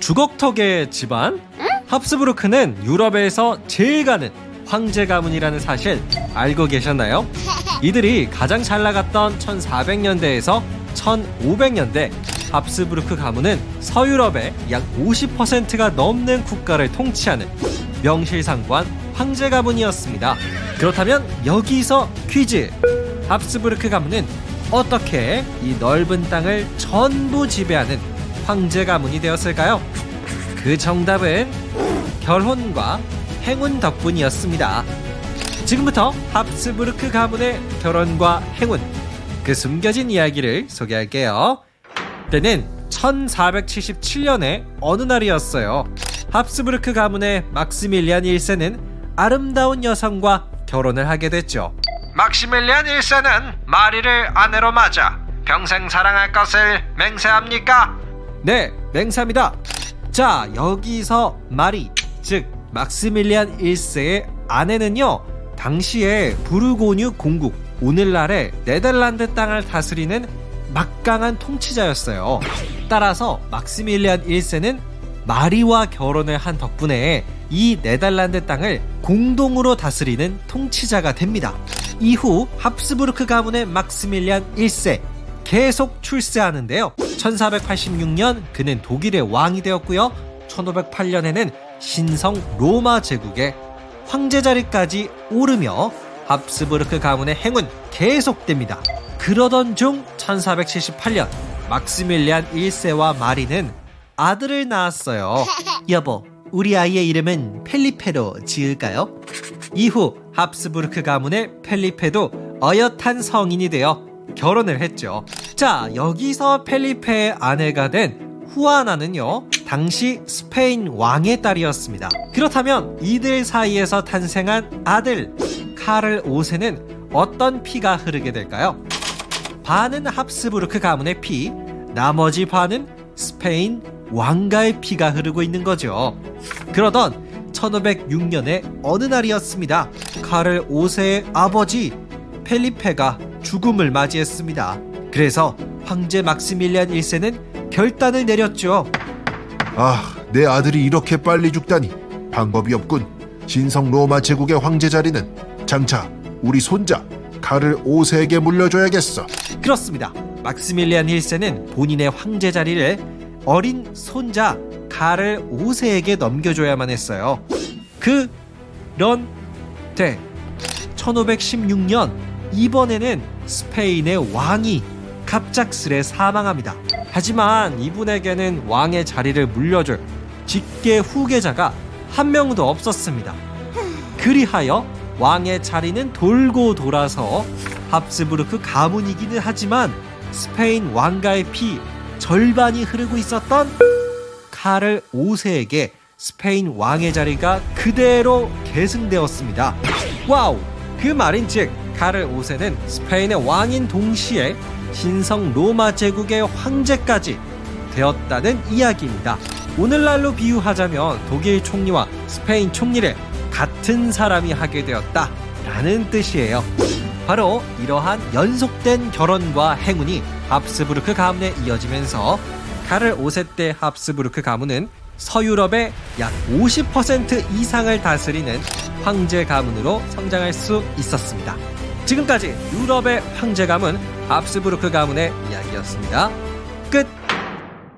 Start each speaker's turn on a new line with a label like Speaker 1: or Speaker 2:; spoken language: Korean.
Speaker 1: 주걱턱의 집안 합스부르크는 유럽에서 제일 가는 황제 가문이라는 사실 알고 계셨나요? 이들이 가장 잘 나갔던 1400년대에서 1500년대 합스부르크 가문은 서유럽의 약 50%가 넘는 국가를 통치하는 명실상부한 황제 가문이었습니다. 그렇다면 여기서 퀴즈. 합스부르크 가문은 어떻게 이 넓은 땅을 전부 지배하는 황제 가문이 되었을까요? 그 정답은 결혼과 행운 덕분이었습니다. 지금부터 합스부르크 가문의 결혼과 행운, 그 숨겨진 이야기를 소개할게요. 때는 1477년의 어느 날이었어요. 합스부르크 가문의 막스밀리안 1세는 아름다운 여성과 결혼을 하게 됐죠. 막시밀리안 1세는 마리를 아내로 맞아 평생 사랑할 것을 맹세합니까? 네, 맹세합니다. 자, 여기서 마리, 즉 막스밀리안 1세의 아내는요. 당시에 부르고뉴 공국, 오늘날의 네덜란드 땅을 다스리는 막강한 통치자였어요. 따라서 막스밀리안 1세는 마리와 결혼을 한 덕분에 이 네덜란드 땅을 공동으로 다스리는 통치자가 됩니다. 이후 합스부르크 가문의 막스밀리안 1세 계속 출세하는데요. 1486년 그는 독일의 왕이 되었고요. 1508년에는 신성 로마 제국의 황제 자리까지 오르며 합스부르크 가문의 행운 계속됩니다. 그러던 중 1478년 막스밀리안 1세와 마리는 아들을 낳았어요. 여보, 우리 아이의 이름은 펠리페로 지을까요? 이후 합스부르크 가문의 펠리페도 어엿한 성인이 되어 결혼을 했죠. 자, 여기서 펠리페의 아내가 된 후아나는요, 당시 스페인 왕의 딸이었습니다. 그렇다면 이들 사이에서 탄생한 아들 카를 5세는 어떤 피가 흐르게 될까요? 반은 합스부르크 가문의 피, 나머지 반은 스페인 왕가의 피가 흐르고 있는 거죠. 그러던 1506년의 어느 날이었습니다. 카를 5세의 아버지 펠리페가 죽음을 맞이했습니다. 그래서 황제 막스밀리안 1세는 결단을 내렸죠.
Speaker 2: 아, 내 아들이 이렇게 빨리 죽다니 방법이 없군. 신성 로마 제국의 황제 자리는 장차 우리 손자 카를 5세에게 물려줘야겠어.
Speaker 1: 그렇습니다. 막스밀리안 1세는 본인의 황제 자리를 어린 손자 카를 5세에게 넘겨줘야만 했어요. 그런데 1516년 이번에는 스페인의 왕이 갑작스레 사망합니다. 하지만 이분에게는 왕의 자리를 물려줄 직계 후계자가 한 명도 없었습니다. 그리하여 왕의 자리는 돌고 돌아서 합스부르크 가문이기는 하지만 스페인 왕가의 피 절반이 흐르고 있었던 카를 5세에게 스페인 왕의 자리가 그대로 계승되었습니다. 와우! 그 말인즉 카를 5세는 스페인의 왕인 동시에 신성 로마 제국의 황제까지 되었다는 이야기입니다. 오늘날로 비유하자면 독일 총리와 스페인 총리를 같은 사람이 하게 되었다라는 뜻이에요. 바로 이러한 연속된 결혼과 행운이 합스부르크 가문에 이어지면서 카를 5세 때 합스부르크 가문은 서유럽의 약 50% 이상을 다스리는 황제 가문으로 성장할 수 있었습니다. 지금까지 유럽의 황제 가문 합스부르크 가문의 이야기였습니다. 끝!